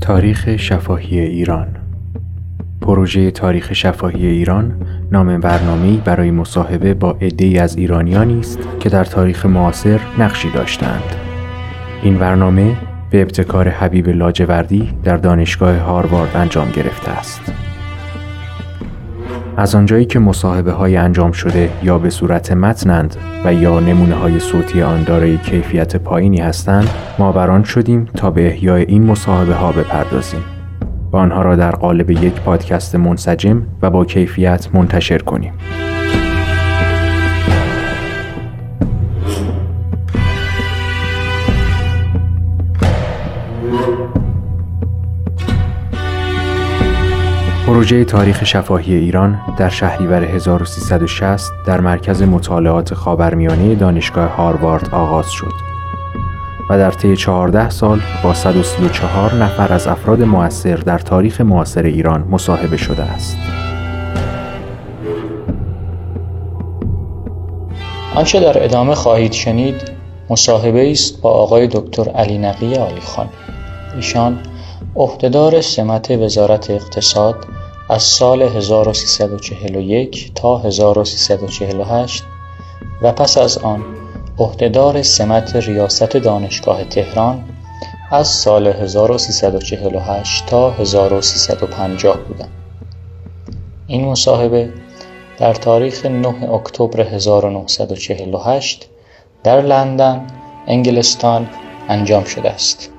تاریخ شفاهی ایران پروژه تاریخ شفاهی ایران نام برنامه‌ای برای مصاحبه با عده‌ای از ایرانیانی است که در تاریخ معاصر نقشی داشتند. این برنامه به ابتکار حبیب لاجوردی در دانشگاه هاروارد انجام گرفته است. از آنجایی که مصاحبه های انجام شده یا به صورت متنند و یا نمونه های صوتی آن دارای کیفیت پایینی هستند ما بران شدیم تا به احیای این مصاحبه ها بپردازیم. و آنها را در قالب یک پادکست منسجم و با کیفیت منتشر کنیم. پروژه تاریخ شفاهی ایران در شهریور 1360 در مرکز مطالعات خاورمیانه دانشگاه هاروارد آغاز شد و در طی 14 سال با 134 نفر از افراد موثر در تاریخ معاصر ایران مصاحبه شده است. آنچه در ادامه خواهید شنید مصاحبه است با آقای دکتر علی نقی عالیخان ایشان عهدهدار سمت وزارت اقتصاد از سال 1341 تا 1348 و پس از آن عهدهدار سمت ریاست دانشگاه تهران از سال 1348 تا 1350 بودند. این مصاحبه در تاریخ 9 اکتبر 1948 در لندن، انگلستان انجام شده است.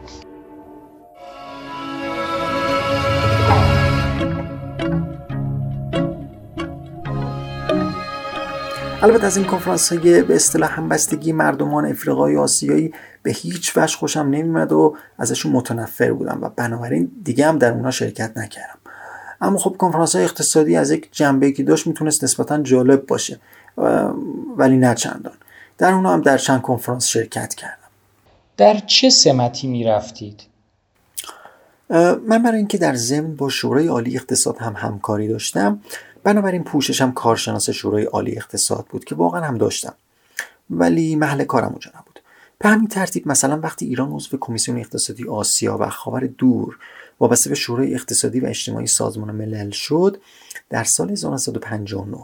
البته از این کنفرانس های به اصطلاح همبستگی مردمان افریقایی و آسیایی به هیچ وجه خوشم نمیمد و ازشون متنفر بودم و بنابراین دیگه هم در اونها شرکت نکردم. اما خب کنفرانس های اقتصادی از یک جنبه که داشت می‌تونست نسبتا جالب باشه ولی نه چندان. در اونها هم در چند کنفرانس شرکت کردم. در چه سمتی می‌رفتید؟ من برای اینکه در ضمن با شورای عالی اقتصاد هم همکاری داشتم بنابراین پوششم کارشناس شورای عالی اقتصاد بود که واقعا هم داشتم. ولی محل کارم اونجا نبود. به همین ترتیب مثلا وقتی ایران عضو کمیسیون اقتصادی آسیا و خاور دور وابسته به شورای اقتصادی و اجتماعی سازمان ملل شد در سال 1959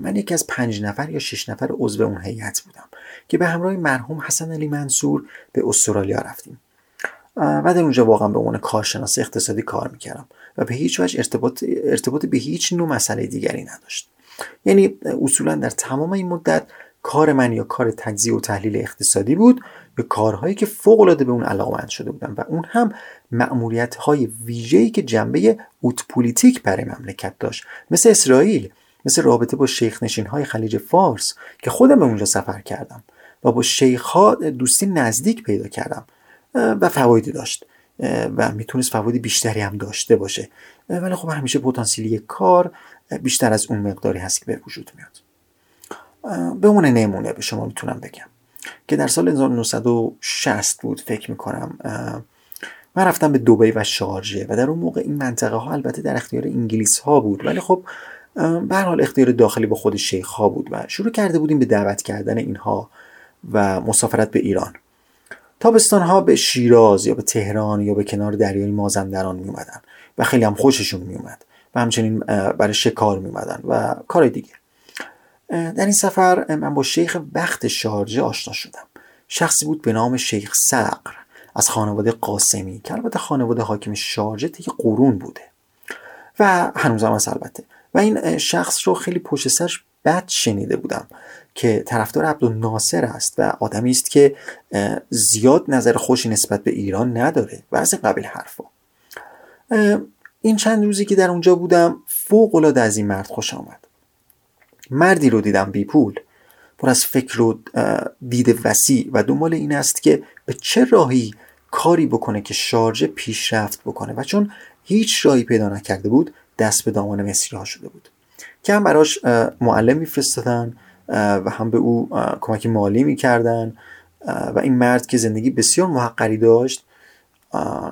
من یکی از پنج نفر یا شش نفر عضو اون هیئت بودم که به همراه مرحوم حسن علی منصور به استرالیا رفتیم. و در اونجا واقعا به عنوان کارشناس اقتصادی کار می‌کردم و به هیچ وجه ارتباط, ارتباط به هیچ نوع مسئله دیگری نداشت. یعنی اصولا در تمام این مدت کار من یا کار تجزیه و تحلیل اقتصادی بود یا کارهایی که فوق العاده به اون علاقمند شده بودم و اون هم معمولیت های ویژه‌ای که جنبه اوت پولیتیک برای مملکت داشت. مثل اسرائیل مثل رابطه با شیخ نشین های خلیج فارس که خودم به اونجا سفر کردم و با شیخ ها دوستی نزدیک پیدا کردم. و فوایدی داشت. و می‌تونست فواید بیشتری هم داشته باشه. ولی خب همیشه پتانسیلی کار بیشتر از اون مقداری هست که به وجود میاد. به عنوان نمونه به شما می‌تونم بگم که در سال 1960 بود فکر می‌کنم من رفتم به دوبی و شارژه و در اون موقع این منطقه ها البته در اختیار انگلیس ها بود. ولی خب به حال اختیار داخلی با خود شیخ ها بود و شروع کرده بودیم به دعوت کردن اینها و مسافرت به ایران. تابستان ها به شیراز یا به تهران یا به کنار دریای مازندران می اومدن و خیلی هم خوششون می اومد و همچنین برای شکار می اومدن و کار دیگه. در این سفر من با شیخ وقت شارجه آشنا شدم. شخصی بود به نام شیخ سقر از خانواده قاسمی که البته خانواده حاکم شارجه طی قرون بوده. و هنوزم هست البته. و این شخص رو خیلی پشت سرش بد شنیده بودم. که طرفدار عبدالناصر است و آدمی است که زیاد نظر خوشی نسبت به ایران نداره. و از این حرفا این چند روزی که در اونجا بودم فوق العاده از این مرد خوش آمد. مردی رو دیدم بی پول. پر از فکر و دید وسیع و دنبال این است که به چه راهی کاری بکنه که شارژه پیشرفت بکنه. و چون هیچ راهی پیدا نکرده بود دست به دامان مصری ها شده بود. که هم براش معلم میفرستادن. و هم به او کمک مالی می‌کردن. و این مرد که زندگی بسیار محقری داشت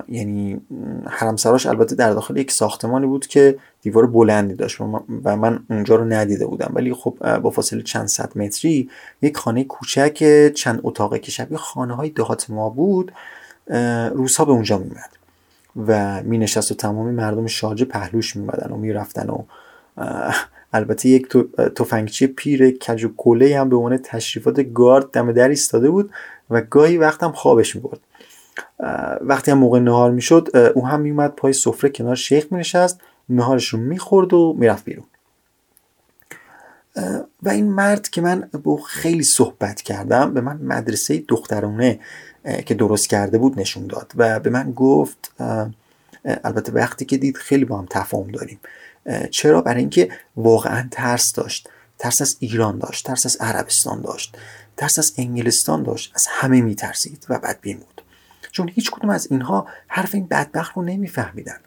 یعنی حرمسراش البته در داخل یک ساختمانی بود که دیوار بلندی داشت و من اونجا رو ندیده بودم. ولی خب با فاصله چند صد متری یک خانه کوچک چند اتاقه که شبیه خانه های دهات ما بود. روزها به اونجا میمد و می نشست و تمامی مردم شارجه پهلوش میمدن و می‌رفتن و البته یک تفنگچی پیر کج و کله هم به عنوان تشریفات گارد دم در ایستاده بود و گاهی وقتم خوابش می‌برد. وقتی هم موقع نهار می‌شد او هم میومد پای سفره کنار شیخ مینشست نهارش رو می‌خورد و می‌رفت بیرون. و این مرد که من با خیلی صحبت کردم به من مدرسه دخترانه که درست کرده بود نشون داد و به من گفت البته وقتی که دید خیلی با هم تفاهم داریم. چرا؟ برای اینکه واقعا ترس داشت. ترس از ایران داشت ترس از عربستان داشت ترس از انگلستان داشت از همه میترسید و بد بیمود. چون هیچ کدوم از اینها حرف این بدبخت رو نمیفهمیدن.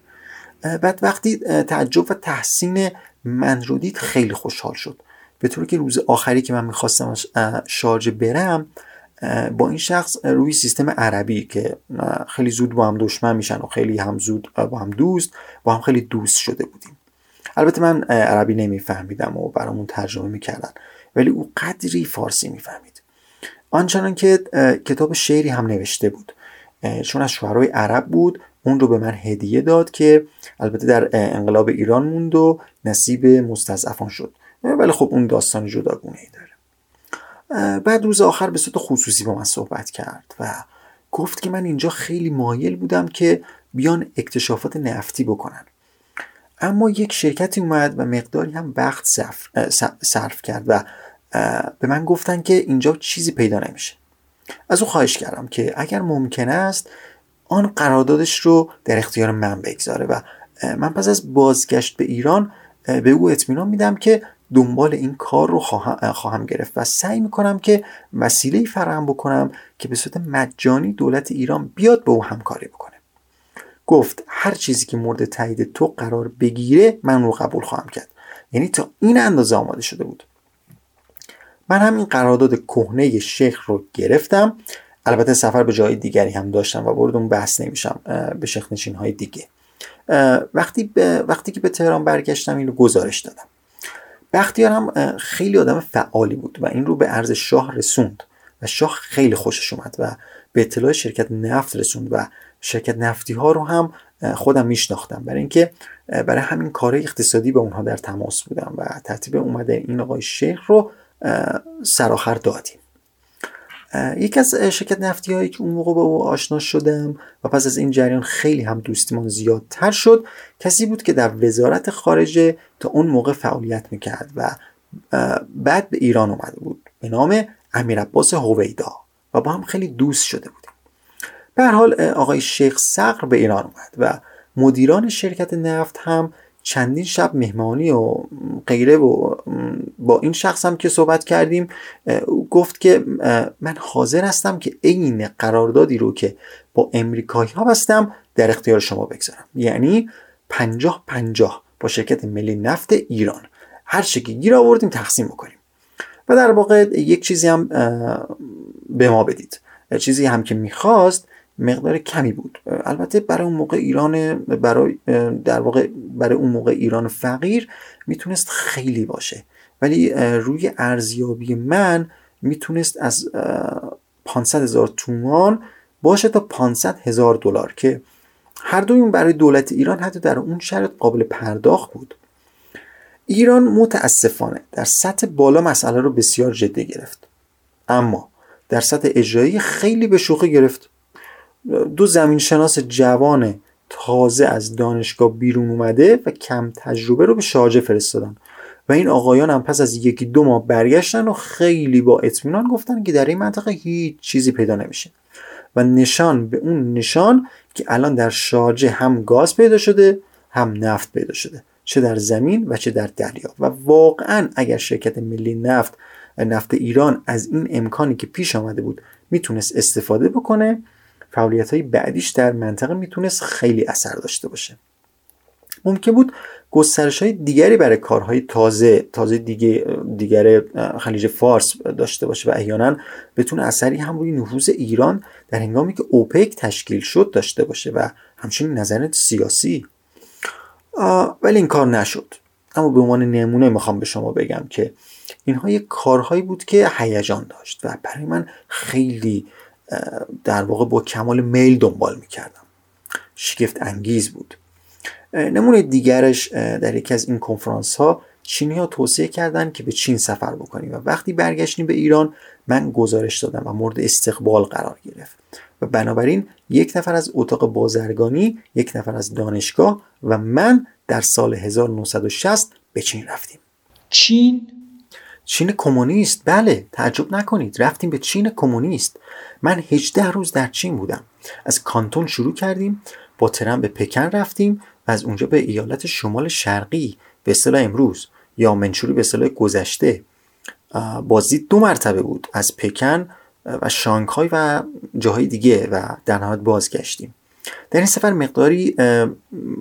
بعد وقتی تعجب و تحسین من رو دید خیلی خوشحال شد. به طوری که روز آخری که من می‌خواستم شارژ برم با این شخص روی سیستم عربی که خیلی زود با هم دشمن میشن و خیلی هم زود با هم دوست با هم خیلی دوست شده بودیم. البته من عربی نمیفهمیدم و برامون ترجمه می‌کردن ولی او قدری فارسی می‌فهمید. آنچنان که کتاب شعری هم نوشته بود. چون از شعرهای عرب بود اون رو به من هدیه داد که البته در انقلاب ایران موند و نصیب مستضعفان شد. ولی خب اون داستان جداگونه ای داره. بعد روز آخر به صورت خصوصی با من صحبت کرد و گفت که من اینجا خیلی مایل بودم که بیان اکتشافات نفتی بکنن. اما یک شرکتی اومد و مقداری هم وقت صرف کرد و به من گفتن که اینجا چیزی پیدا نمیشه. از او خواهش کردم که اگر ممکن است آن قراردادش رو در اختیار من بگذاره و من پس از بازگشت به ایران به او اطمینان میدم که دنبال این کار رو خواهم, گرفت و سعی می‌کنم که وسیله فراهم بکنم که به صورت مجانی دولت ایران بیاد به او همکاری بکنه. گفت هر چیزی که مورد تایید تو قرار بگیره من رو قبول خواهم کرد. یعنی تا این اندازه آماده شده بود. من همین قرارداد کهنه شیخ رو گرفتم. البته سفر به جای دیگری هم داشتم و وارد اون بحث نمیشم به شیخ نشین های دیگه وقتی, وقتی که به تهران برگشتم این رو گزارش دادم. بختیار هم خیلی آدم فعالی بود و این رو به عرض شاه رسوند و شاه خیلی خوشش اومد و به اطلاع شرکت نفت رسوند و شرکت نفتی ها رو هم خودم میشناختم. برای اینکه برای همین کار اقتصادی به اونها در تماس بودم و ترتیب اومده این آقای شیخ رو سراخر دادیم. یکی از شرکت نفتی هایی که اون موقع با او آشنا شدم و پس از این جریان خیلی هم دوستیمان زیادتر شد کسی بود که در وزارت خارجه تا اون موقع فعالیت می‌کرد و بعد به ایران اومده بود. به نام امیر عباس هویدا و با هم خیلی دوست شده بودیم به حال آقای شیخ صقر به ایران اومد و مدیران شرکت نفت هم چندین شب مهمانی و غیره و با این شخص هم که صحبت کردیم گفت که من حاضر هستم که عین قراردادی رو که با امریکایی ها بستم در اختیار شما بگذارم. یعنی پنجاه پنجاه با شرکت ملی نفت ایران. هر که گیر آوردیم تقسیم بکنیم. و در واقع یک چیزی هم به ما بدید. چیزی هم که می‌خواست مقدار کمی بود. البته برای اون موقع ایران برای در واقع برای اون موقع ایران فقیر می‌تونست خیلی باشه. ولی روی ارزیابی من می‌تونست از 500 هزار تومان باشه تا 500 هزار دلار که هر دوی اون برای دولت ایران حتی در اون شرط قابل پرداخت بود. ایران متاسفانه در سطح بالا مسئله رو بسیار جدی گرفت. اما در سطح اجرایی خیلی به شوخی گرفت. دو زمین شناس جوان تازه از دانشگاه بیرون اومده و کم تجربه رو به شارجه فرستادن. و این آقایان هم پس از یکی دو ماه برگشتن و خیلی با اطمینان گفتن که در این منطقه هیچ چیزی پیدا نمیشه. و نشان به اون نشان که الان در شارجه هم گاز پیدا شده هم نفت پیدا شده. چه در زمین و چه در دریا. و واقعا اگر شرکت ملی نفت نفت ایران از این امکانی که پیش آمده بود می‌تونست استفاده بکنه فعالیت های بعدیش در منطقه می‌تونست خیلی اثر داشته باشه. ممکن بود گسترش های دیگری برای کارهای تازه تازه دیگه دیگر خلیج فارس داشته باشه و احیانا بتونه اثری هم روی نفوذ ایران در هنگامی که اوپک تشکیل شد داشته باشه و همچنین نظرت سیاسی. ولی این کار نشد. اما به عنوان نمونه می‌خوام به شما بگم که اینها یک کارهایی بود که هیجان داشت و برای من خیلی در واقع با کمال میل دنبال می‌کردم. شگفت انگیز بود. نمونه دیگرش در یکی از این کنفرانس ها چینی ها توصیه کردند که به چین سفر بکنیم و وقتی برگشتیم به ایران من گزارش دادم و مورد استقبال قرار گرفت. و بنابراین یک نفر از اتاق بازرگانی یک نفر از دانشگاه و من در سال 1960 به چین رفتیم. چین چین کمونیست؟ بله تعجب نکنید. رفتیم به چین کمونیست. من 18 روز در چین بودم. از کانتون شروع کردیم. با ترن به پکن رفتیم و از اونجا به ایالت شمال شرقی به اصطلاح امروز یا منچوری به اصطلاح گذشته. بازدید دو مرتبه بود. از پکن و شانگهای و جاهای دیگه و در نهایت بازگشتیم. در این سفر مقداری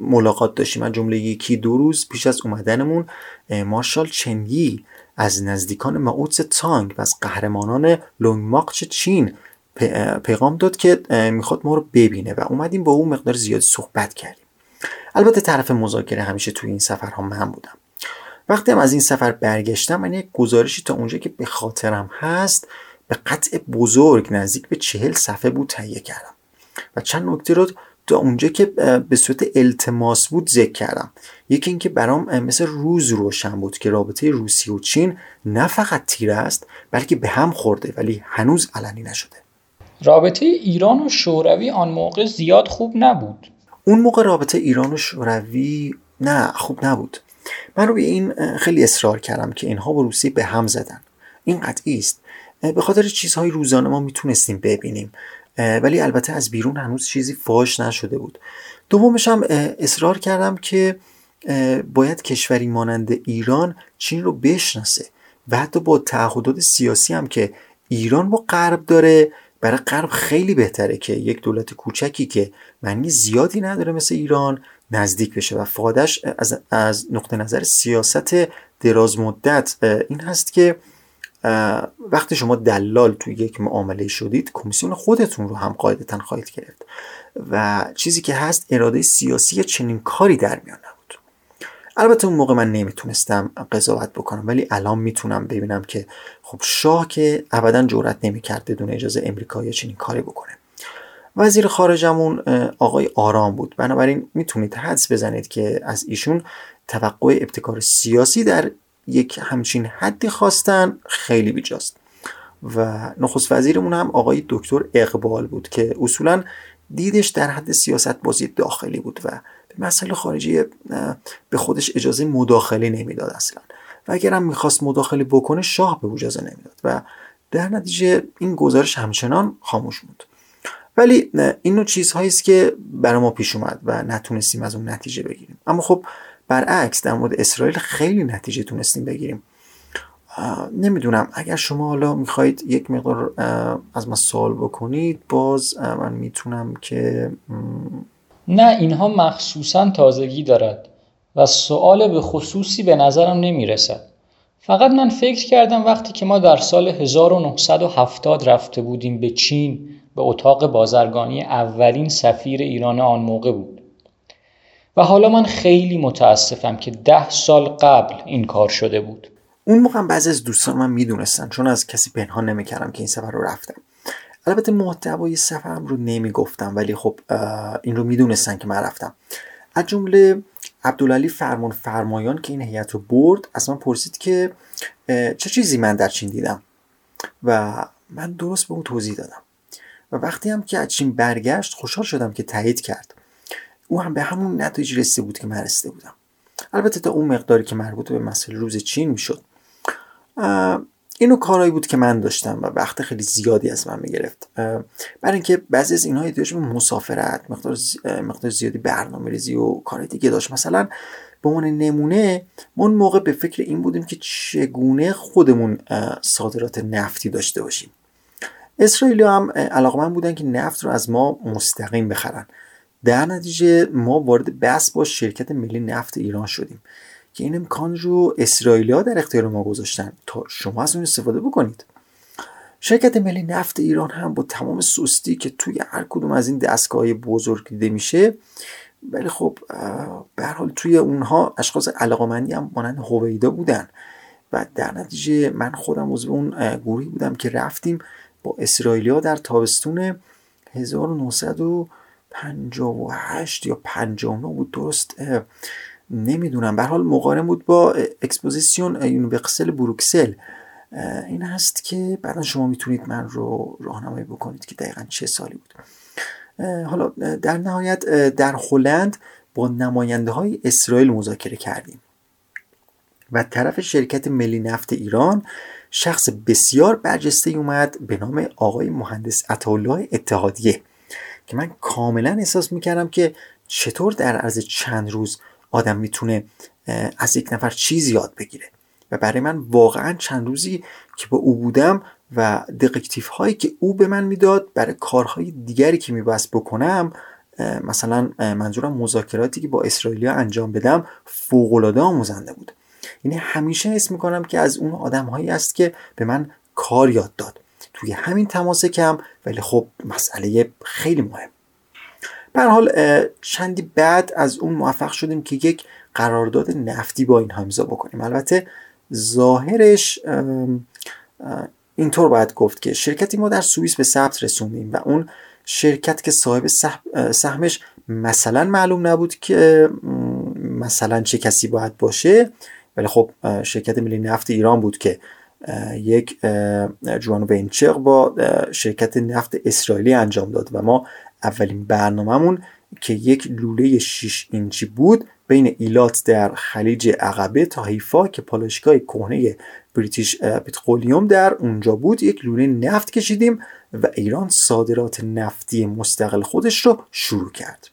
ملاقات داشتیم. از جمله یکی دو روز پیش از اومدنمون مارشال چنگی از نزدیکان ماوتس تانگ و از قهرمانان لونگماقچ چین پیغام داد که می‌خواد ما رو ببینه و اومدیم با او مقدار زیادی صحبت کردیم. البته طرف مذاکره همیشه توی این سفرها من بودم. وقتی هم از این سفر برگشتم من یک گزارشی تا اونجا که به خاطرم هست به قطع بزرگ نزدیک به چهل صفحه بود تهیه کردم. و چند نکته رو تا اونجا که به صورت التماس بود ذکر کردم. یکی اینکه برام مثل روز روشن بود که رابطه روسیه و چین نه فقط تیره است بلکه به هم خورده ولی هنوز علنی نشده. رابطه ایران و شوروی آن موقع زیاد خوب نبود. اون موقع رابطه ایران و شوروی نه خوب نبود. من روی این خیلی اصرار کردم که اینها با روسیه به هم زدن. این قطعی است. به خاطر چیزهای روزانه ما می‌تونستیم ببینیم. ولی البته از بیرون هنوز چیزی فاش نشده بود. دومش هم اصرار کردم که باید کشوری مانند ایران چین رو بشناسه و حتی با تعهدات سیاسی هم که ایران با غرب داره برای غرب خیلی بهتره که یک دولت کوچکی که معنی زیادی نداره مثل ایران نزدیک بشه و فادش از, از نقطه نظر سیاست دراز مدت. این هست که وقتی شما دلال توی یک معامله شدید کمیسیون خودتون رو هم قاعدتا خواهید گرفت و چیزی که هست اراده سیاسی چنین کاری در میان البته اون موقع من نمی‌تونستم قضاوت بکنم ولی الان می‌تونم ببینم که خب شاه که ابدا جرأت نمی‌کرد بدون اجازه امریکایی چنین کاری بکنه. وزیر خارجمون آقای آرام بود. بنابراین می‌تونید حدس بزنید که از ایشون توقع ابتکار سیاسی در یک همچین حدی خواستن خیلی بیجاست. و نخست وزیرمون هم آقای دکتر اقبال بود که اصولا دیدش در حد سیاست بازی داخلی بود و مسئله خارجی به خودش اجازه مداخله نمی‌داد اصلا. و اگرم می‌خواست مداخله بکنه شاه به اجازه نمی‌داد. و در نتیجه این گزارش همچنان خاموش بود. ولی این نوع چیزهایی است که برای ما پیش اومد و نتونستیم از اون نتیجه بگیریم. اما خب برعکس در مورد اسرائیل خیلی نتیجه تونستیم بگیریم. نمی‌دونم اگر شما حالا می‌خواهید یک مقدار از ما سوال بکنید باز من می‌تونم که نه اینها مخصوصا تازگی دارد و سوال به خصوصی به نظرم نمی‌رسد. فقط من فکر کردم وقتی که ما در سال 1970 رفته بودیم به چین به اتاق بازرگانی اولین سفیر ایران آن موقع بود. و حالا من خیلی متاسفم که ده سال قبل این کار شده بود. اون موقع بعضی از دوستان من می‌دونستن چون از کسی پنهان نمی‌کردم که این سفر رو رفتم. البته محتوای سفرم رو نمی‌گفتم ولی خب این رو می‌دونستن که من رفتم. از جمله عبدالعلی فرمان فرمایان که این هیئت رو برد از من پرسید که چه چیزی من در چین دیدم؟ و من درست به اون توضیح دادم. و وقتی هم که از چین برگشت خوشحال شدم که تایید کرد. او هم به همون نتایج رسیده بود که من رسیده بودم. البته تا اون مقداری که مربوط به مسئله روز چین می‌شد. اینو کارهایی بود که من داشتم و وقت خیلی زیادی از من می‌گرفت. برای اینکه بعضی از اینها احتیاج به مسافرت مقدار, مقدار زیادی برنامه ریزی و کار دیگه داشت. مثلا به عنوان نمونه ما اون موقع به فکر این بودیم که چگونه خودمون صادرات نفتی داشته باشیم. اسرائیلی هم علاقمند بودن که نفت رو از ما مستقیم بخرن. در نتیجه ما وارد بحث با شرکت ملی نفت ایران شدیم. که این امکان رو اسرائیلی در اختیار ما گذاشتن. تا شما از اون استفاده بکنید. شرکت ملی نفت ایران هم با تمام سستی که توی هر کدوم از این دستگاه بزرگ دیده میشه ولی خب به حال توی اونها اشخاص علاقمندی هم مانند هویدا بودن. و در نتیجه من خودم عضو اون گروهی بودم که رفتیم با اسرائیلیا در تابستون 1958 یا 59 بود درست نمی‌دونم. به حال مقارن بود با Exposition Universelle بروکسل. این هست که بعدا شما می‌تونید من رو راهنمایی بکنید که دقیقا چه سالی بود. حالا در نهایت در هلند با نماینده های اسرائیل مذاکره کردیم. و طرف شرکت ملی نفت ایران شخص بسیار برجسته اومد به نام آقای مهندس عطاالله اتحادیه که من کاملا احساس می‌کردم که چطور در عرض چند روز آدم می‌تونه از یک نفر چیز یاد بگیره. و برای من واقعا چند روزی که با او بودم و دقیقتیف هایی که او به من می‌داد برای کارهای دیگری که میبست بکنم مثلا منظورم مذاکراتی که با اسرائیلیا انجام بدم فوق آموزنده بود. یعنی همیشه حس می‌کنم که از اون آدم هایی است که به من کار یاد داد. توی همین تماس کم ولی خب مسئله خیلی مهم. به حال چندی بعد از اون موفق شدیم که یک قرارداد نفتی با این امضا بکنیم. البته ظاهرش اینطور باید گفت که شرکتی ما در سوئیس به ثبت رسوندیم و اون شرکت که صاحب سهمش مثلا معلوم نبود که مثلا چه کسی باید باشه. ولی خب شرکت ملی نفت ایران بود که یک جوان ونچر با شرکت نفت اسرائیلی انجام داد و ما اولین برنامهمون که یک لوله 6 اینچی بود بین ایلات در خلیج عقبه تا حیفا که پالایشگاه کهنه بریتیش پترولیوم در اونجا بود یک لوله نفت کشیدیم و ایران صادرات نفتی مستقل خودش رو شروع کرد.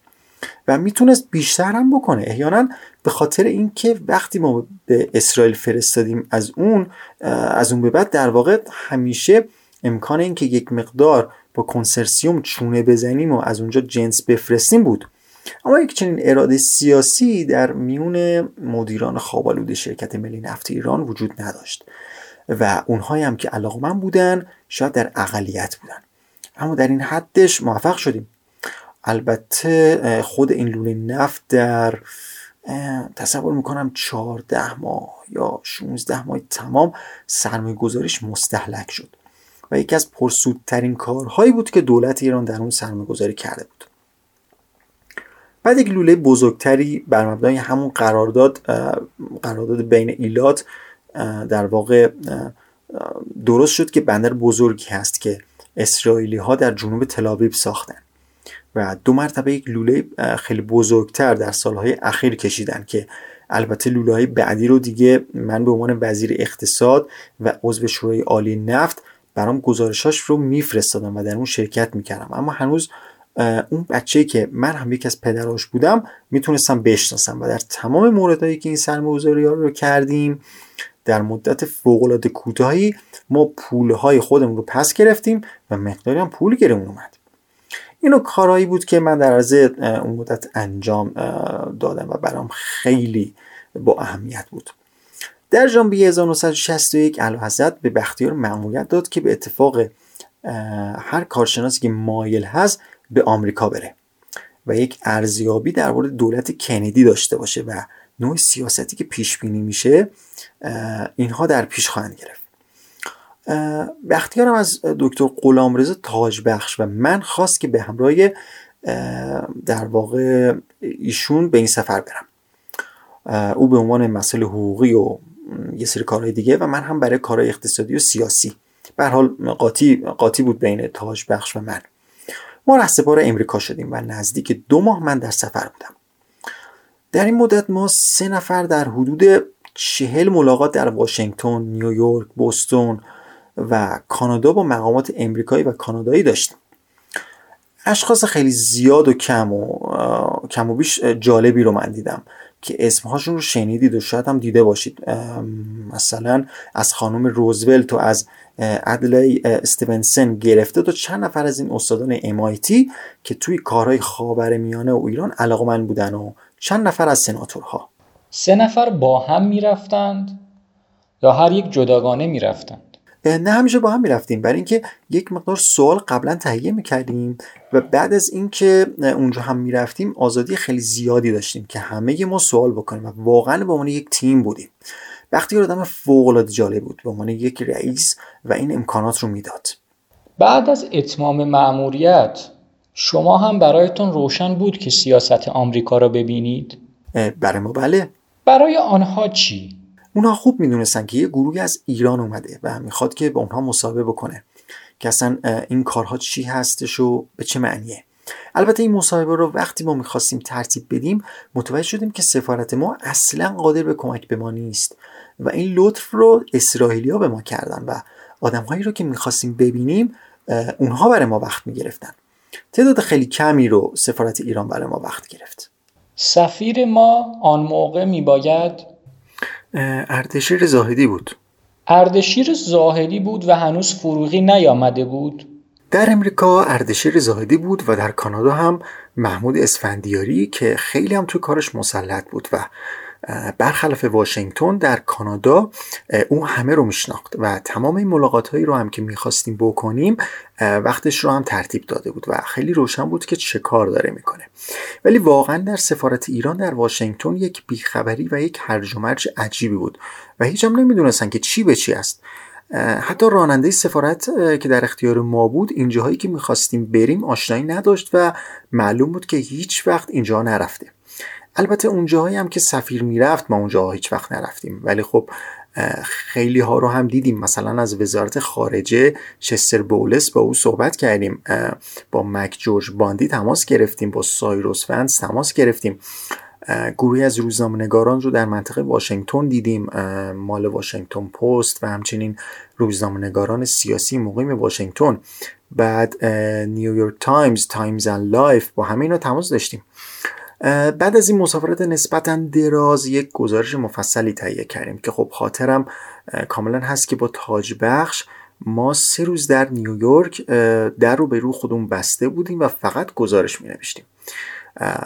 و می‌تونست بیشتر هم بکنه. احیانا به خاطر اینکه وقتی ما به اسرائیل فرستادیم از اون از اون به بعد در واقع همیشه امکان اینکه یک مقدار با کنسرسیوم چونه بزنیم و از اونجا جنس بفرستیم بود. اما یک چنین اراده سیاسی در میون مدیران خوابالود شرکت ملی نفت ایران وجود نداشت و اونهایی هم که علاقه من بودن شاید در اقلیت بودن. اما در این حدش موفق شدیم. البته خود این لوله نفت در تصور می‌کنم 14 ماه یا 16 ماه تمام سرمایه گذاریش مستحلک شد. یکی از پرسودترین کارهایی بود که دولت ایران در اون سرمایه گذاری کرده بود. بعد یک لوله بزرگتری بر مبنای همون قرارداد قرارداد بین ایلات در واقع درست شد که بندر بزرگی هست که اسرائیلی ها در جنوب تلابیب ساختن و دو مرتبه یک لوله خیلی بزرگتر در سالهای اخیر کشیدن که البته لوله های بعدی رو دیگه من به عنوان وزیر اقتصاد و عضو شورای عالی نفت برام گزارشاش رو میفرستادم و در اون شرکت می‌کردم. اما هنوز اون بچه که من هم یکی از پدراش بودم می‌تونستم بشناسم و در تمام موردهایی که این سرمایه‌گذاری رو کردیم در مدت فوقالعاده کوتاهی ما پولهای خودمون رو پس گرفتیم و مقداری هم پول گیرمون اومد. اینو کارهایی بود که من در عرض اون مدت انجام دادم و برام خیلی با اهمیت بود. در ژانویه 1961 اعلیحضرت به بختیار مأموریت داد که به اتفاق هر کارشناسی که مایل هست به آمریکا بره و یک ارزیابی در مورد دولت کندی داشته باشه و نوع سیاستی که پیش بینی میشه اینها در پیش خواهند گرفت. بختیارم از دکتر غلامرضا تاجبخش و من خواست که به همراه در واقع ایشون به این سفر برم. او به عنوان مسئله حقوقی و یه سری کارهای دیگه و من هم برای کارهای اقتصادی و سیاسی. به حال قاطی قاطی بود بین تاج بخش و من. ما رهسپار امریکا شدیم و نزدیک دو ماه من در سفر بودم. در این مدت ما سه نفر در حدود چهل ملاقات در واشنگتن، نیویورک، بوستون و کانادا با مقامات امریکایی و کانادایی داشتیم. اشخاص خیلی زیاد و کم و کم و بیش جالبی رو من دیدم. که اسمهاشون رو شنیدید و شاید هم دیده باشید. مثلا از خانم روزولت و از ادلی استیونسن گرفته تا چند نفر از این استادان MIT که توی کارهای خاور میانه و ایران علاقه من بودن و چند نفر از سناتورها. سه نفر با هم می‌رفتند یا هر یک جداگانه می‌رفتند. نه همیشه با هم می‌رفتیم. برای اینکه یک مقدار سوال قبلا تهیه می‌کردیم و بعد از اینکه اونجا هم می‌رفتیم آزادی خیلی زیادی داشتیم که همه ما سوال بکنیم و واقعا به عنوان یک تیم بودیم. وقتی آدم فوق العاده جالب بود به عنوان یک رئیس و این امکانات رو می‌داد. بعد از اتمام مأموریت شما هم برایتون روشن بود که سیاست آمریکا را ببینید؟ برای ما بله. برای آنها چی؟ اونها خوب می‌دونستن که یه گروهی از ایران اومده و می‌خواد که با اونها مصاحبه بکنه که اصلا این کارها چی هستش و به چه معنیه. البته این مصاحبه رو وقتی ما می‌خواستیم ترتیب بدیم متوجه شدیم که سفارت ما اصلا قادر به کمک به ما نیست و این لطف رو اسرائیلیا به ما کردن و آدمهایی رو که می‌خواستیم ببینیم اونها برای ما وقت می‌گرفتن. تعداد خیلی کمی رو سفارت ایران برای ما وقت گرفت. سفیر ما آن موقع میباید اردشیر زاهدی بود. اردشیر زاهدی بود و هنوز فروغی نیامده بود. در امریکا اردشیر زاهدی بود و در کانادا هم محمود اسفندیاری که خیلی هم توی کارش مسلط بود و برخلاف واشنگتن در کانادا او همه رو میشناخت و تمام این ملاقات هایی رو هم که می‌خواستیم بکنیم وقتش رو هم ترتیب داده بود و خیلی روشن بود که چه کار داره می‌کنه. ولی واقعا در سفارت ایران در واشنگتن یک بیخبری و یک هرج و مرج عجیبی بود و هیچ هم نمی‌دونستن که چی به چی است. حتی راننده سفارت که در اختیار ما بود اینجاهایی که می‌خواستیم بریم آشنایی نداشت و معلوم بود که هیچ وقت اینجا نرفته. البته اونجاهایی هم که سفیر می‌رفت ما اونجا هیچ وقت نرفتیم. ولی خب خیلی ها رو هم دیدیم. مثلا از وزارت خارجه چستر بولس با او صحبت کردیم. با مک جورج باندی تماس گرفتیم. با سایروس فنس تماس گرفتیم. گروهی از روزنامه‌نگاران رو در منطقه واشنگتن دیدیم. مال واشنگتن پست و همچنین روزنامه‌نگاران سیاسی مقیم واشنگتن. بعد نیویورک تایمز Time and Life با همه اینا تماس داشتیم. بعد از این مسافرت نسبتا دراز یک گزارش مفصلی تهیه کردیم که خب خاطرم کاملا هست که با تاج بخش ما سه روز در نیویورک در رو به روی خودمون بسته بودیم و فقط گزارش می نوشتیم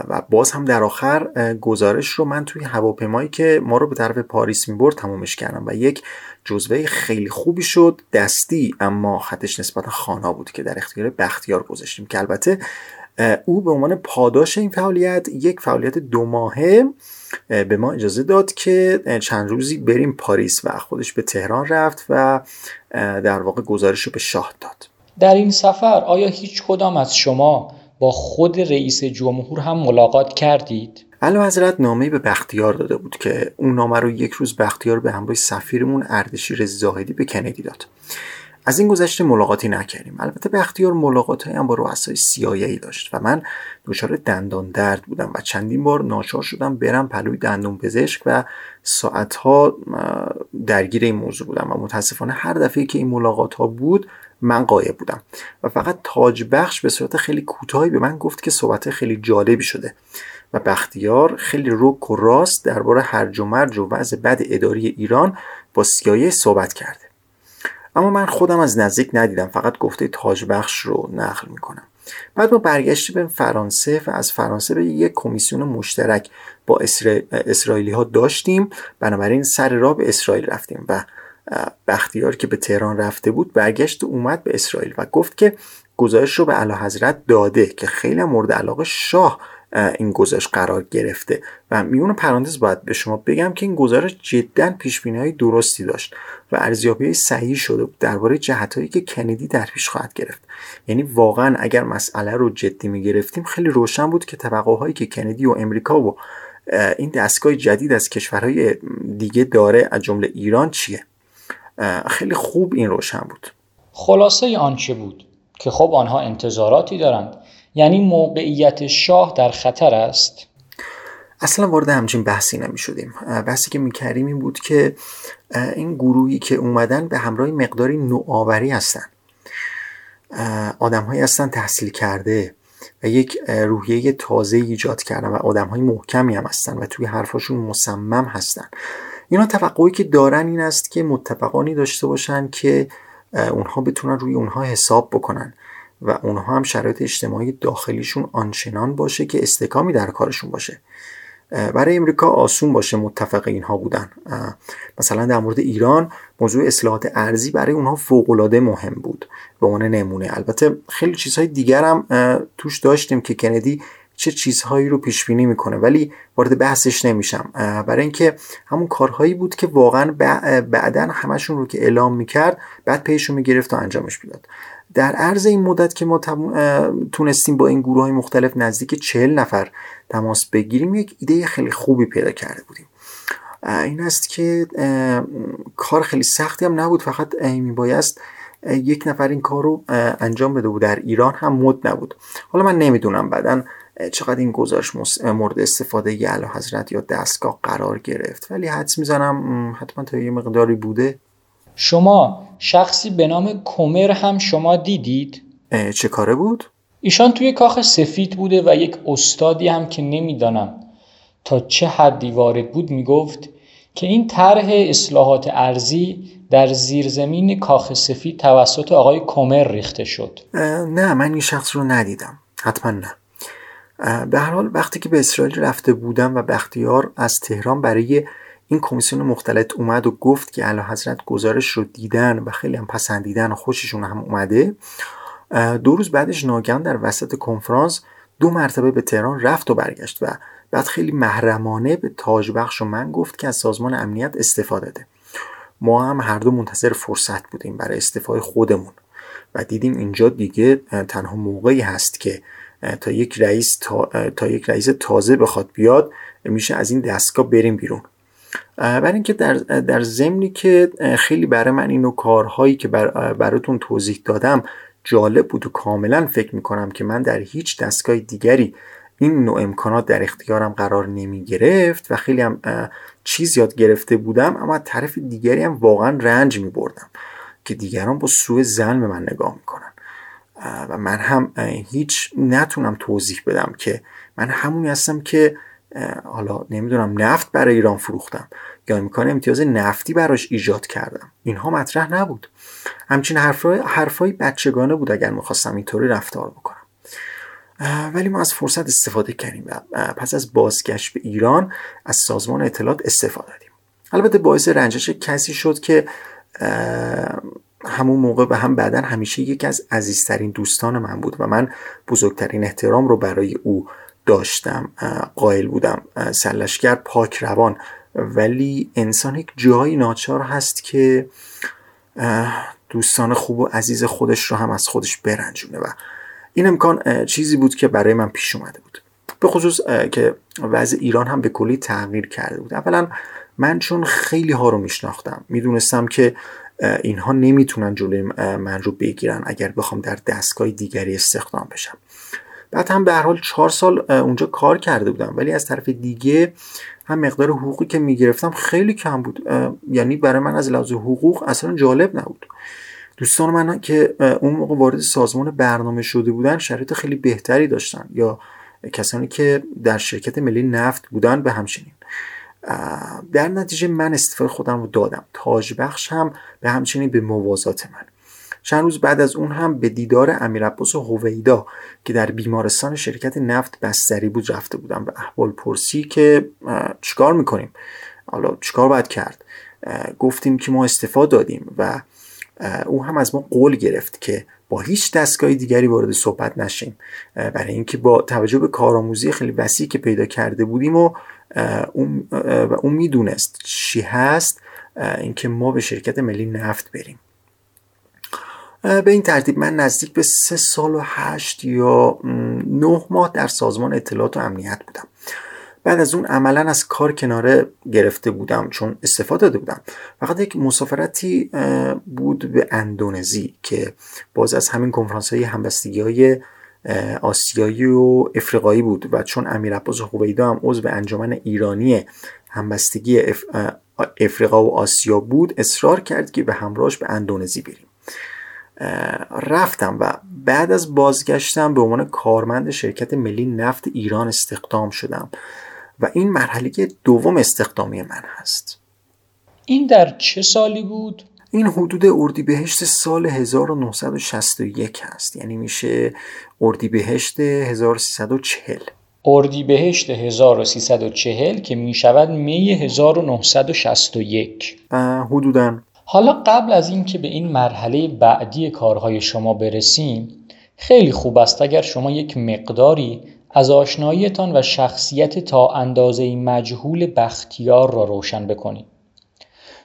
و باز هم در آخر گزارش رو من توی هواپیمایی که ما رو به طرف پاریس می برد تمومش کردم و یک جزوه خیلی خوبی شد دستی اما خطش نسبتا خانا بود که در اختیار بختیار گذاشتیم که البته او به عنوان پاداش این فعالیت یک فعالیت دو ماهه به ما اجازه داد که چند روزی بریم پاریس و خودش به تهران رفت و در واقع گزارش رو به شاه داد در این سفر آیا هیچ کدام از شما با خود رئیس جمهور هم ملاقات کردید؟ علا حضرت نامه به بختیار داده بود که اون نامه رو یک روز بختیار به همراه سفیرمون اردشیر زاهدی به کندی داد از این گذشته ملاقاتی نکردیم. البته به اختیار ملاقات هم با رؤسای CIA داشت و من دچار دندان درد بودم و چندین بار ناچار شدم برم پلوی دندون پزشک و ساعتها درگیر این موضوع بودم و متاسفانه هر دفعه که این ملاقات ها بود من قایب بودم. و فقط تاج بخش به صورت خیلی کوتاهی به من گفت که صحبت خیلی جالبی شده و بختیار خیلی رک و راست درباره هرج و مرج و وضع بد اداری ایران با سیایه صحبت کرده. اما من خودم از نزدیک ندیدم فقط گفته تاج بخش رو نقل می‌کنم. بعد ما برگشتی به فرانسه و از فرانسه به یک کمیسیون مشترک با اسرائیلی ها داشتیم. بنابراین سر راه به اسرائیل رفتیم و بختیار که به تهران رفته بود برگشت اومد به اسرائیل و گفت که گزارش رو به اعلی حضرت داده که خیلی مورد علاقه شاه این گزارش قرار گرفته. و میون پرانتز باید به شما بگم که این گزارش جدا پیش های درستی داشت و ارزیابی صحیح شده بود درباره جهتهایی که کندی در پیش خواهد گرفت. یعنی واقعا اگر مسئله رو جدی می گرفتیم خیلی روشن بود که توقعهایی که کندی و امریکا و این دستگاه جدید از کشورهای دیگه داره از جمله ایران چیه؟ خیلی خوب این روشن بود. خلاصه آنچه بود؟ که خب آنها انتظاراتی دارند یعنی موقعیت شاه در خطر است. اصلا وارد همچین بحثی نمی شدیم بحثی که می کردیم این بود که این گروهی که اومدن به همراه مقداری نوآوری هستن. آدم هایی هستن تحصیل کرده و یک روحیه تازه ایجاد کردن و آدم های محکمی هم هستن و توی حرفاشون مصمم هستن. اینا توقعی که دارن این است که متفقانی داشته باشن که اونها بتونن روی اونها حساب بکنن. و اونها هم شرایط اجتماعی داخلیشون آنچنان باشه که استکامی در کارشون باشه. برای امریکا آسون باشه متفق اینها بودن. مثلا در مورد ایران موضوع اصلاحات ارزی برای اونها فوقالعاده مهم بود. به عنوان نمونه. البته خیلی چیزهای دیگر هم توش داشتیم که کندی چه چیزهایی رو پیش بینی می‌کنه. ولی وارد بحثش نمیشم. برای اینکه همون کارهایی بود که واقعا بعدا همشون رو که اعلام می‌کرد بعد پیشو می‌گرفت و انجامش می‌داد. در عرض این مدت که ما تونستیم با این گروه های مختلف نزدیک چهل نفر تماس بگیریم یک ایده خیلی خوبی پیدا کرده بودیم. این است که کار خیلی سختی هم نبود فقط میبایست یک نفر این کار رو انجام بده بود. در ایران هم مد نبود. حالا من نمی‌دونم بعدا چقدر این گزارش مورد استفاده اعلی حضرت یا دستگاه قرار گرفت. ولی حدس می‌زنم حتما تا یه مقداری بوده. شما شخصی به نام کومر هم شما دیدید؟ چه کاره بود؟ ایشان توی کاخ سفید بوده و یک استادی هم که نمی‌دانم تا چه حدی وارد بود می‌گفت که این طرح اصلاحات ارزی در زیرزمین کاخ سفید توسط آقای کومر ریخته شد نه من این شخص رو ندیدم حتما نه به هر حال وقتی که به اسرائیل رفته بودم و بختیار از تهران برای این کمیسیون مختلط اومد و گفت که اعلی حضرت گزارش رو دیدن و خیلی هم پسندیدن و خوششون هم اومده. دو روز بعدش ناگهان در وسط کنفرانس دو مرتبه به تهران رفت و برگشت و بعد خیلی محرمانه به تاج بخش و من گفت که از سازمان امنیت استفاده ده. ما هم هر دو منتظر فرصت بودیم برای استفای خودمون. و دیدیم اینجا دیگه تنها موقعی هست که تا یک رئیس تا, تا یک رئیس تازه بخواد بیاد میشه از این دستگاه بریم بیرون. برای اینکه در در ضمنی که خیلی برای من اینو کارهایی که بر براتون توضیح دادم جالب بود و کاملا فکر می‌کنم که من در هیچ دستگاه دیگری این نوع امکانات در اختیارم قرار نمی گرفت و خیلی هم چیز یاد گرفته بودم اما طرف دیگری هم واقعا رنج می بردم که دیگران با سوء زن به من نگاه می‌کنن. و من هم هیچ نتونم توضیح بدم که من همونی هستم که حالا نمی‌دونم نفت برای ایران فروختم. یا امکان امتیاز نفتی براش ایجاد کردم. اینها مطرح نبود. همچین حرفای حرفای بچگانه بود اگر می‌خواستم اینطوری رفتار بکنم. ولی ما از فرصت استفاده کردیم و پس از بازگشت به ایران از سازمان اطلاعات استفاده دادیم. البته باعث رنجش کسی شد که همون موقع و هم بعدا همیشه یکی از عزیزترین دوستان من بود و من بزرگترین احترام رو برای او داشتم قائل بودم سلشگر پاک روان. ولی انسان یک جایی ناچار هست که دوستان خوب و عزیز خودش رو هم از خودش برنجونه و این امکان چیزی بود که برای من پیش اومده بود. به خصوص که وضع ایران هم به کلی تغییر کرده بود. اولا من چون خیلی ها رو میشناختم می‌دونستم که اینها نمی‌تونن جلوی من رو بگیرن اگر بخوام در دستگاه دیگری استخدام بشم. بعد هم به هر حال چهار سال اونجا کار کرده بودم. ولی از طرف دیگه هم مقدار حقوقی که می‌گرفتم خیلی کم بود. یعنی برای من از لحاظ حقوق اصلا جالب نبود. دوستان من که اون موقع وارد سازمان برنامه شده بودن شرایط خیلی بهتری داشتن. یا کسانی که در شرکت ملی نفت بودن به همچنین. در نتیجه من استفاده خودم رو دادم. تاج بخش هم به همچنین به موازات من. چند روز بعد از اون هم به دیدار امیر عباس هویدا که در بیمارستان شرکت نفت بستری بود رفته بودم به احوال پرسی که چیکار می‌کنیم؟ حالا چیکار باید کرد؟ گفتیم که ما استفاده دادیم و او هم از ما قول گرفت که با هیچ دستگاه دیگری وارد صحبت نشیم. برای اینکه با توجه به کارآموزی خیلی وسیعی که پیدا کرده بودیم و اون, و اون می‌دونست چی هست اینکه ما به شرکت ملی نفت بریم. به این ترتیب من نزدیک به سه سال و هشت یا نه ماه در سازمان اطلاعات و امنیت بودم. بعد از اون عملا از کار کناره گرفته بودم چون استفاده داده بودم. فقط یک مسافرتی بود به اندونزی که باز از همین کنفرانس های همبستگی های آسیایی و افریقایی بود و چون امیر عباس خوبیدا هم عضو انجمن ایرانی همبستگی افریقا و آسیا بود اصرار کرد که به همراهش به اندونزی بریم. رفتم و بعد از بازگشتم به عنوان کارمند شرکت ملی نفت ایران استخدام شدم و این مرحله دوم استخدامی من هست. این در چه سالی بود؟ این حدود اردیبهشت سال 1961 هست. یعنی میشه اردیبهشت 1340 اردیبهشت 1340 که می‌شود می 1961 حدودا حالا قبل از اینکه به این مرحله بعدی کارهای شما برسیم خیلی خوب است اگر شما یک مقداری از آشناییتان و شخصیت تا اندازه مجهول بختیار را روشن بکنید.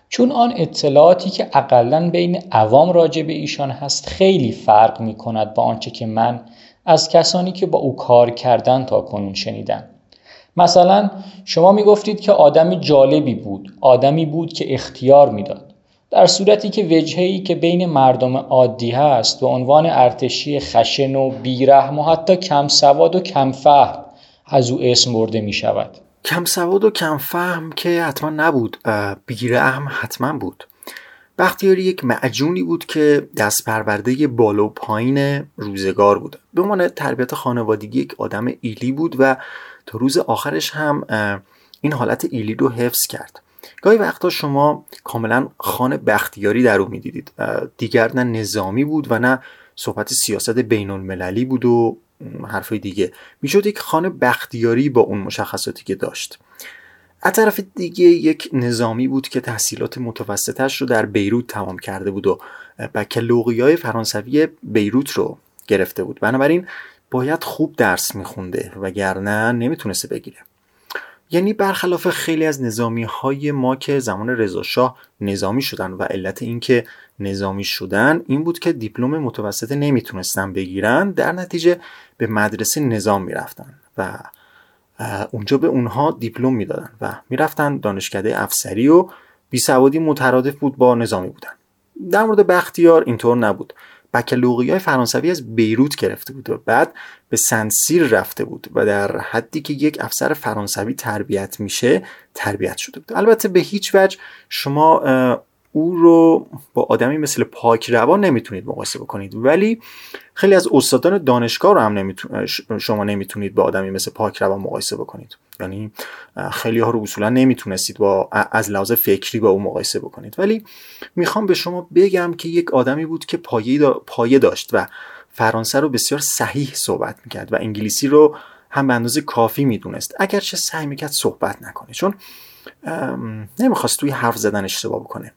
چون آن اطلاعاتی که اقلا بین عوام راجع به ایشان هست خیلی فرق می کند با آنچه که من از کسانی که با او کار کردن تا کنون شنیدم. مثلا شما می گفتید که آدمی جالبی بود آدمی بود که اختیار می‌داد. در صورتی که وجهی که بین مردم عادی هست به عنوان ارتشی خشن و بیرحم و حتی کم سواد و کم فهم از او اسم برده می شود کم سواد و کم فهم که حتما نبود بیرحم حتما بود. بختیاری یک معجونی بود که دست پرورده بالا و پایین روزگار بود. به عنوان تربیت خانوادگی یک آدم ایلی بود و تا روز آخرش هم این حالت ایلی رو حفظ کرد. گاهی وقتا شما کاملا خانه بختیاری در او می‌دیدید. دیگر نه نظامی بود و نه صحبت سیاست بین المللی بود و حرفای دیگه. می‌شد یک خانه بختیاری با اون مشخصاتی که داشت. از طرف دیگه یک نظامی بود که تحصیلات متوسطش رو در بیروت تمام کرده بود و بکلوقی های فرانسوی بیروت رو گرفته بود. بنابراین باید خوب درس میخونده وگرنه نمی‌تونسته بگیره. یعنی برخلاف خیلی از نظامی های ما که زمان رضاشاه نظامی شدن و علت اینکه نظامی شدن این بود که دیپلم متوسطه نمی‌تونستن بگیرن در نتیجه به مدرسه نظام می‌رفتن و اونجا به اونها دیپلم می‌دادن و می‌رفتن دانشکده افسری و بیسوادی مترادف بود با نظامی بودن. در مورد بختیار اینطور نبود. بکلوقی های فرانسوی از بیروت گرفته بود و بعد به سنسیر رفته بود و در حدی که یک افسر فرانسوی تربیت میشه تربیت شده بود. البته به هیچ وجه شما او رو با آدمی مثل پاک روان نمی‌تونید مقایسه بکنید. ولی خیلی از استادان دانشگاه رو هم نمیتون... شما نمی‌تونید با آدمی مثل پاک روان مقایسه بکنید. یعنی خیلی ها رو اصولا نمی‌تونستید با از لحاظ فکری با او مقایسه بکنید. ولی می‌خوام به شما بگم که یک آدمی بود که پایه, پایه داشت و فرانسه رو بسیار صحیح صحبت می‌کرد و انگلیسی رو هم به اندازه کافی می‌دونست. اگرچه سعی می‌کرد صحبت نکنه. چون نمی‌خواست توی حرف زدن اشتباه بکنه.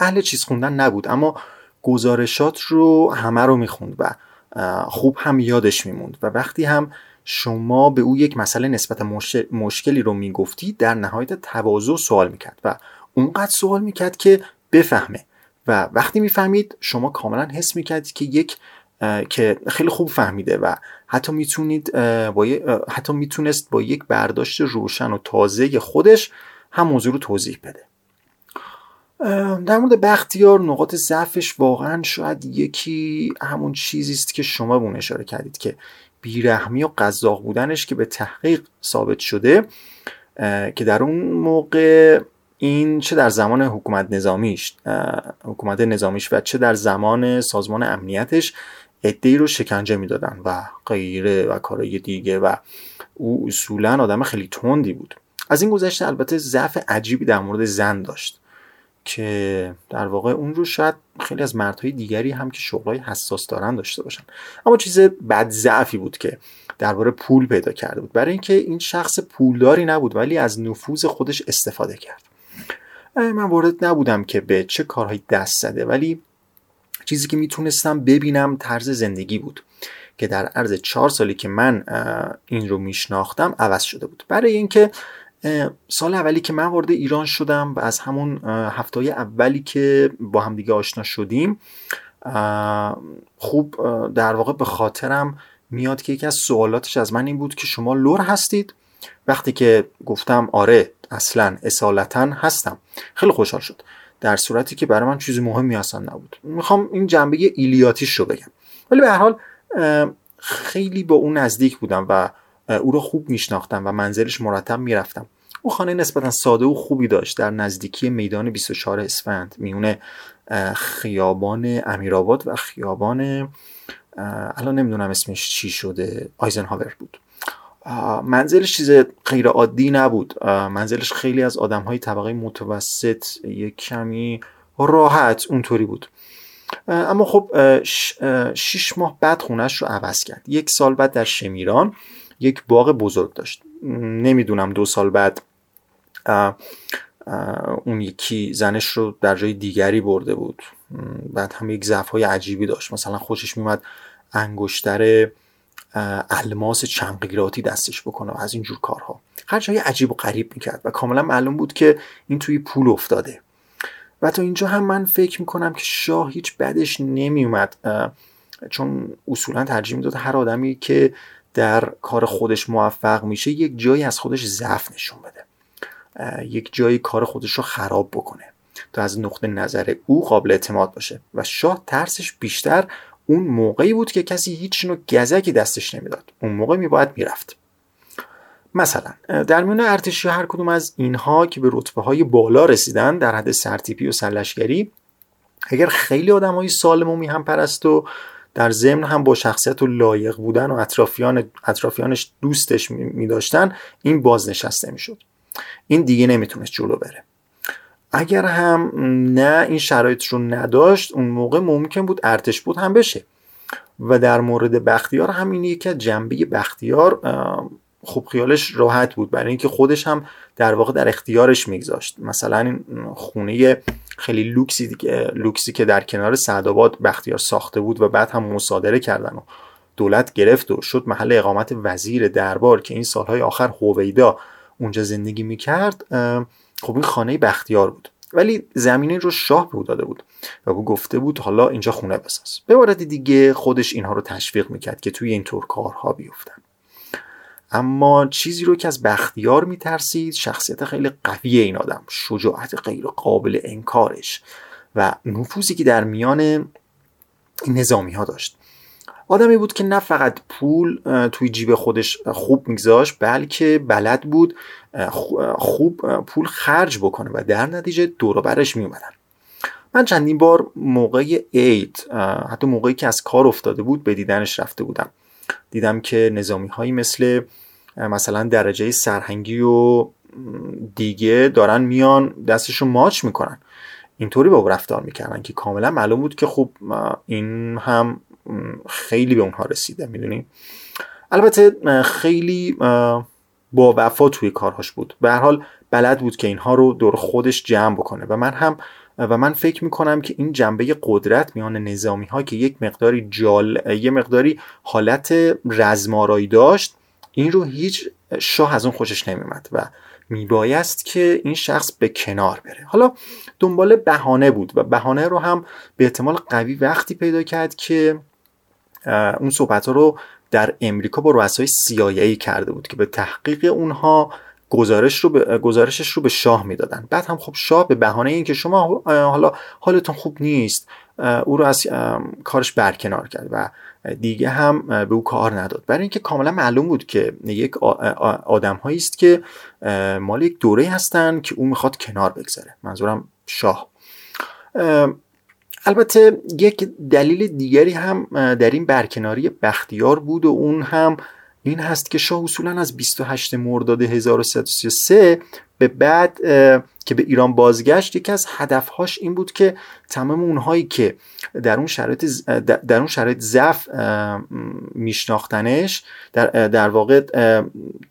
اهل چیز خوندن نبود اما گزارشات رو همه رو می‌خوند و خوب هم یادش میموند. و وقتی هم شما به او یک مسئله نسبت مشکلی رو می‌گفتی در نهایت تواضع سوال می‌کرد و اونقدر سوال می‌کرد که بفهمه. و وقتی می‌فهمید شما کاملا حس می‌کردید که یک که خیلی خوب فهمیده و حتی می‌تونید با حتی می‌تونست با یک برداشت روشن و تازه خودش هم موضوع رو توضیح بده. در مورد بختیار نقاط ضعفش واقعا شاید یکی همون چیزی است که شما به اون اشاره کردید که بیرحمی و قذاق بودنش که به تحقیق ثابت شده که در اون موقع این چه در زمان حکومت نظامیش حکومت نظامیش و چه در زمان سازمان امنیتش ادهی رو شکنجه می‌دادن و غیره و کارهای دیگه و او اصولا آدم خیلی تندی بود. از این گذشته البته ضعف عجیبی در مورد زن داشت. که در واقع اون رو شاید خیلی از مردهای دیگری هم که شغلای حساس دارن داشته باشن. اما چیز بد ضعفی بود که درباره پول پیدا کرده بود. برای اینکه این شخص پولداری نبود ولی از نفوذ خودش استفاده کرد. من وارد نبودم که به چه کارهایی دست زده ولی چیزی که می‌تونستم ببینم طرز زندگی بود که در عرض چهار سالی که من این رو میشناختم عوض شده بود. برای اینکه سال اولی که من وارد ایران شدم و از همون هفته اولی که با هم دیگه آشنا شدیم خوب در واقع به خاطرم میاد که یکی از سوالاتش از من این بود که شما لور هستید؟ وقتی که گفتم آره اصلا اصالتا هستم. خیلی خوشحال شد. در صورتی که برای من چیزی مهمی اصلا نبود. می‌خوام این جنبه ایلیاتیش رو بگم. ولی به هر حال خیلی با اون نزدیک بودم و او رو خوب میشناختم و منزلش مرتب می‌رفتم. او خانه نسبتا ساده و خوبی داشت. در نزدیکی میدان 24 اسفند میونه خیابان امیرآباد و خیابان الان نمی‌دونم اسمش چی شده آیزنهاور بود. منزلش چیز غیر عادی نبود منزلش خیلی از آدم های طبقه متوسط یک کمی راحت اونطوری بود. اما خب شیش ماه بعد خونش رو عوض کرد. یک سال بعد در شمیران یک باغ بزرگ داشت. نمی‌دونم دو سال بعد اون یکی زنش رو در جای دیگری برده بود. بعد هم یک ضعف عجیبی داشت. مثلا خوشش میومد انگشتر الماس چنقیراتی دستش بکنه و از اینجور کارها. هر جای عجیب و غریب می‌کرد و کاملا معلوم بود که این توی پول افتاده. و تا اینجا هم من فکر می‌کنم که شاه هیچ بدش نمیومد چون اصولا ترجیح می‌داد هر آدمی که در کار خودش موفق میشه یک جایی از خودش ضعف نشون بده. یک جایی کار خودش رو خراب بکنه تا از نقطه نظر او قابل اعتماد باشه. و شاه ترسش بیشتر اون موقعی بود که کسی هیچ نوع گزکی دستش نمی‌داد. اون موقع میباید می‌رفت. مثلا در میان ارتشی هر کدوم از اینها که به رتبه های بالا رسیدن در حد سرتیپی و سرلشگری اگر خیلی آدم های سالم و میهم پرست و در ضمن هم با شخصیت و لایق بودن و اطرافیان اطرافیانش دوستش می داشتن این بازنشسته می‌شد. این دیگه نمی‌تونست جلو بره. اگر هم نه این شرایط رو نداشت اون موقع ممکن بود ارتش بود هم بشه. و در مورد بختیار هم این یکی از جنبه بختیار خوب خیالش راحت بود. برای اینکه خودش هم در واقع در اختیارش میگذاشت. مثلا این خونه خیلی لوکسی لوکسی که در کنار سعدآباد بختیار ساخته بود و بعد هم مصادره کردن و دولت گرفت و شد محل اقامت وزیر دربار که این سالهای آخر هویدا اونجا زندگی می‌کرد خب این خانه بختیار بود. ولی زمینه رو شاه به او داده بود و او گفته بود حالا اینجا خونه بساز. به مورد دیگه خودش اینها رو تشویق می‌کرد که توی اینطور کارها بیفتن. اما چیزی رو که از بختیار میترسید شخصیت خیلی قوی این آدم شجاعت غیر قابل انکارش و نفوذی که در میان نظامی ها داشت. آدمی بود که نه فقط پول توی جیب خودش خوب میگذاشت بلکه بلد بود خوب پول خرج بکنه و در نتیجه دور برش میومدن من چندین بار موقع عید حتی موقعی که از کار افتاده بود به دیدنش رفته بودم. دیدم که نظامی هایی مثل مثلا درجه سرهنگی و دیگه دارن میان دستشون ماچ می‌کنن. اینطوری با رفتار می‌کردن که کاملا معلوم بود که خب این هم خیلی به اونها رسیده می‌دونی؟ البته خیلی با وفا توی کارهاش بود. به هر حال بلد بود که اینها رو دور خودش جمع بکنه. و من هم و من فکر می‌کنم که این جنبه قدرت میان نظامی ها که یک مقداری جال یه مقداری حالت رزمارایی داشت این رو هیچ شاه از اون خوشش نمیمد و میبایست که این شخص به کنار بره. حالا دنبال بهانه بود و بهانه رو هم به احتمال قوی وقتی پیدا کرد که اون صحبت رو در امریکا با رؤسای CIA کرده بود که به تحقیق اونها گزارش رو به گزارشش رو به شاه می‌دادن. بعد هم خب شاه به بهانه اینکه شما حالا حالتون خوب نیست او رو از کارش برکنار کرد و دیگه هم به او کار نداد. برای اینکه کاملا معلوم بود که یک آدم است که مال یک دوره هستن که او می‌خواد کنار بگذاره. منظورم شاه. البته یک دلیل دیگری هم در این برکناری بختیار بود و اون هم این هست که شاه اصولا از 28 مرداد 1333 به بعد که به ایران بازگشت یکی از هدفهاش این بود که تمام اونهایی که در اون شرایط در اون شرایط ضعف میشناختنش در, در واقع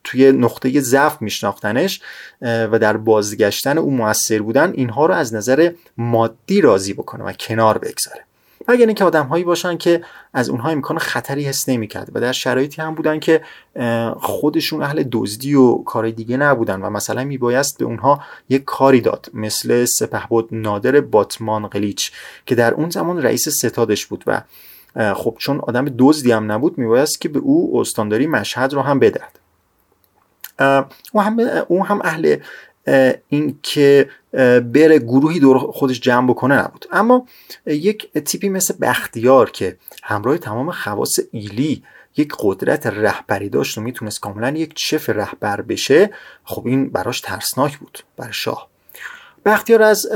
توی نقطه ضعف میشناختنش و در بازگشتن او موثر بودن اینها رو از نظر مادی راضی بکنه و کنار بگذاره. مگر اینکه آدم هایی باشن که از اونها امکان خطری حس نمی‌کرد و در شرایطی هم بودن که خودشون اهل دزدی و کار دیگه نبودن و مثلا میبایست به اونها یک کاری داد مثل سپهبد نادر باتمان قلیچ که در اون زمان رئیس ستادش بود و خب چون آدم دزدی هم نبود میبایست که به او استانداری مشهد رو هم بدهد. او هم اهل این که بره گروهی دور خودش جمع بکنه نبود. اما یک تیپی مثل بختیار که همراه تمام خواص ایلی یک قدرت رهبری داشت و می‌تونست کاملا یک چف رهبر بشه خب این براش ترسناک بود برای شاه. بختیار از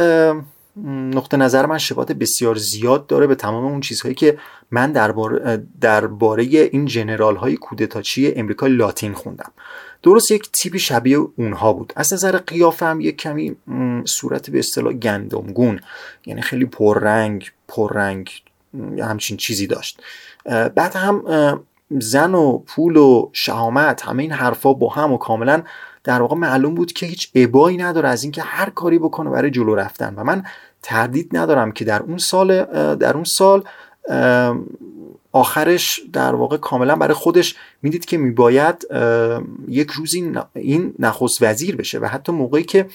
نقطه نظر من شباهت بسیار زیاد داره به تمام اون چیزهایی که من درباره درباره این جنرال های کودتاچی امریکای لاتین خوندم. درست یک تیپی شبیه اونها بود. از نظر قیافه هم یک کمی صورت به اصطلاح گندمگون. یعنی خیلی پررنگ پررنگ همچین چیزی داشت. بعد هم زن و پول و شهامت همه این حرفا با هم و کاملا در واقع معلوم بود که هیچ ابایی نداره از اینکه هر کاری بکنه برای جلو رفتن. و من تردید ندارم که در اون سال در اون سال آخرش در واقع کاملا برای خودش می‌دید که میباید یک روزی این نخست وزیر بشه و حتی موقعی که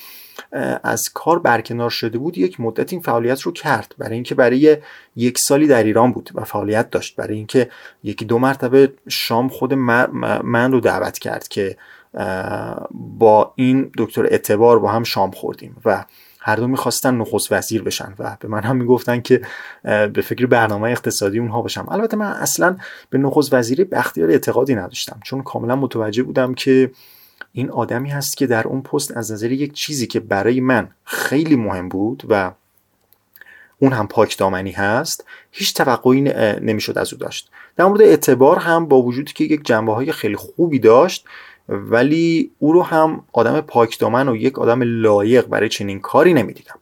از کار برکنار شده بود یک مدت این فعالیت رو کرد. برای اینکه برای یک سالی در ایران بود و فعالیت داشت. برای اینکه یکی دو مرتبه شام خود من رو دعوت کرد که با این دکتر اعتبار با هم شام خوردیم و هر دو می‌خواستن نخست وزیر بشن و به من هم می‌گفتن که به فکر برنامه اقتصادی اونها باشم. البته من اصلا به نخست وزیری بختیار اعتقادی نداشتم چون کاملا متوجه بودم که این آدمی هست که در اون پست از نظر یک چیزی که برای من خیلی مهم بود و اون هم پاک دامنی هست هیچ توقعی نمی‌شد از او داشت. در مورد اعتبار هم با وجودی که یک جنبه های خیلی خوبی داشت ولی او رو هم آدم پاکدامن و یک آدم لایق برای چنین کاری نمی‌دیدم.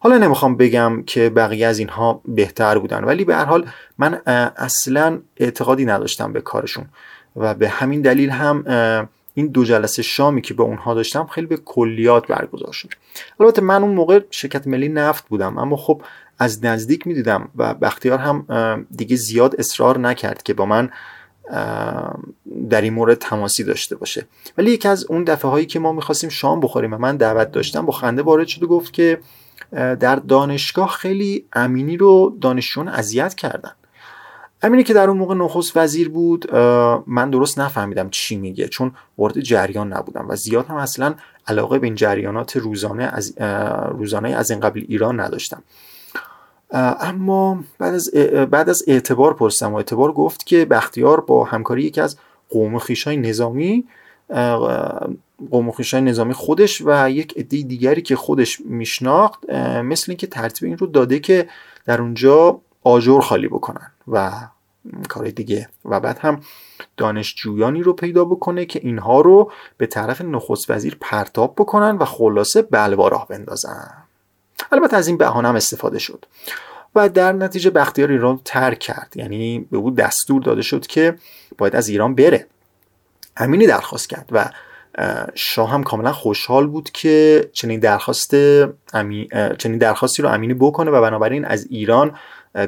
حالا نمی‌خوام بگم که بقیه از اینها بهتر بودن ولی به هر حال من اصلا اعتقادی نداشتم به کارشون و به همین دلیل هم این دو جلسه شامی که به اونها داشتم خیلی به کلیات برگزار شد. البته من اون موقع شرکت ملی نفت بودم اما خب از نزدیک می‌دیدم و بختیار هم دیگه زیاد اصرار نکرد که با من در این مورد تماسی داشته باشه. ولی یکی از اون دفعه هایی که ما می‌خواستیم شام بخوریم و من دعوت داشتم با خنده وارد شد و گفت که در دانشگاه خیلی امینی رو دانشجویان اذیت کردن. امینی که در اون موقع نخست وزیر بود من درست نفهمیدم چی میگه چون وارد جریان نبودم و زیاد هم اصلا علاقه به این جریانات روزانه از روزانه از این قبل ایران نداشتم. اما بعد از بعد از اعتبار پرسیدم و اعتبار گفت که بختیار با همکاری یکی از قوم خیشای نظامی قوم خیشای نظامی خودش و یک عده دیگری که خودش میشناخت مثل اینکه ترتیب این رو داده که در اونجا آجر خالی بکنن و کار دیگه. و بعد هم دانشجویانی رو پیدا بکنه که اینها رو به طرف نخست وزیر پرتاب بکنن و خلاصه بلوا راه بندازن. البته از این بهانه هم استفاده شد. و در نتیجه بختیار ایران ترک کرد. یعنی به او دستور داده شد که باید از ایران بره. همینی درخواست کرد و شاه هم کاملا خوشحال بود که چنین درخواست امی... چنین درخواستی رو امینی بکنه و بنابراین از ایران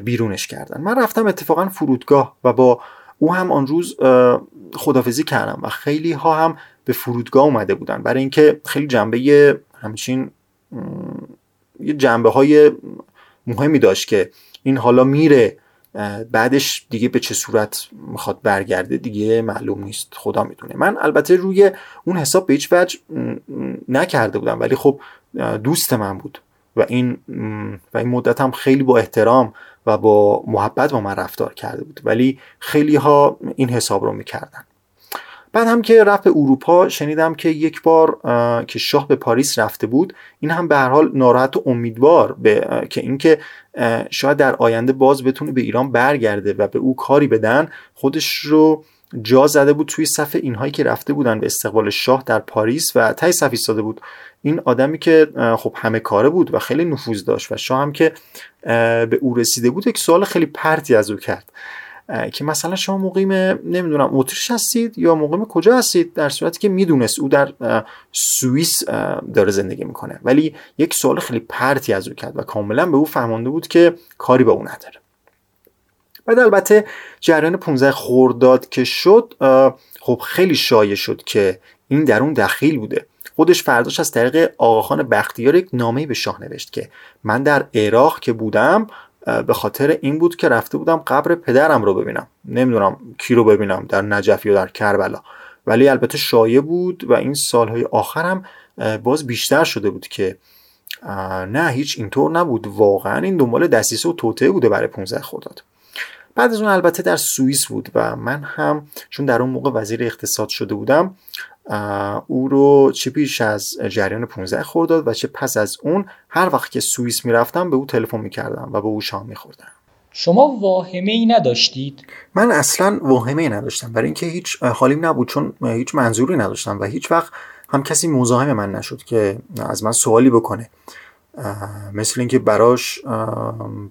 بیرونش کردن. من رفتم اتفاقا فرودگاه و با او هم آن روز خدافزی کردم و خیلی ها هم به فرودگاه اومده بودن. برای اینکه خیلی جنبه همچین یه جنبه های مهمی داشت که این حالا میره بعدش دیگه به چه صورت می‌خواد برگرده دیگه معلوم نیست خدا می‌دونه. من البته روی اون حساب به هیچ وجه نکرده بودم ولی خب دوست من بود و این و این مدت هم خیلی با احترام و با محبت با من رفتار کرده بود. ولی خیلی ها این حساب رو می‌کردن. بعد هم که رفت به اروپا شنیدم که یک بار که شاه به پاریس رفته بود این هم به هر حال ناراحت و امیدوار به که اینکه شاید در آینده باز بتونه به ایران برگرده و به او کاری بدن. خودش رو جا زده بود توی صف اینهایی که رفته بودن به استقبال شاه در پاریس و تای صف ایستاده بود. این آدمی که خب همه کاره بود و خیلی نفوذ داشت و شاه هم که به او رسیده بود یک سوال خیلی پرتی از او کرد. که مثلا شما مقیم نمی‌دونم اتریش هستید یا مقیم کجا هستید در صورتی که می‌دونست او در سوئیس داره زندگی می‌کنه. ولی یک سوال خیلی پرتی از او کرد و کاملا به او فهمانده بود که کاری به او نداره. بعد البته جریان 15 خورداد که شد خب خیلی شایع شد که این در اون دخیل بوده. خودش فرداش از طریق آقاخان بختیار یک نامه به شاه نوشت که من در عراق که بودم به خاطر این بود که رفته بودم قبر پدرم رو ببینم. نمی‌دونم کی رو ببینم در نجف یا در کربلا. ولی البته شایع بود و این سالهای آخرم باز بیشتر شده بود که نه هیچ اینطور نبود. واقعا این دنبال دستیسه و توطعه بوده برای 15 خرداد. بعد از اون البته در سوئیس بود و من هم چون در اون موقع وزیر اقتصاد شده بودم او رو چه پیش از جریان 15 خرداد و چه پس از اون هر وقت که سوئیس می‌رفتم به او تلفن می‌کردم و به او شام میخوردم. شما واهمه ای نداشتید؟ من اصلا واهمه ای نداشتم. برای اینکه هیچ حالیم نبود چون هیچ منظوری نداشتم و هیچ وقت هم کسی مزاحم من نشد که از من سوالی بکنه. مثل اینکه براش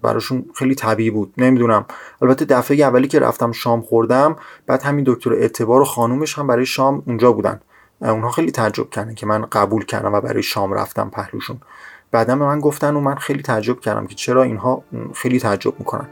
براشون خیلی طبیعی بود. نمی‌دونم. البته دفعه اولی که رفتم شام خوردم بعد همین دکتر اعتبار و خانومش هم برای شام اونجا بودن. اونها خیلی تعجب کردن که من قبول کردم و برای شام رفتم پهلوشون. بعدا به من گفتن و من خیلی تعجب کردم که چرا اینها خیلی تعجب می‌کنن.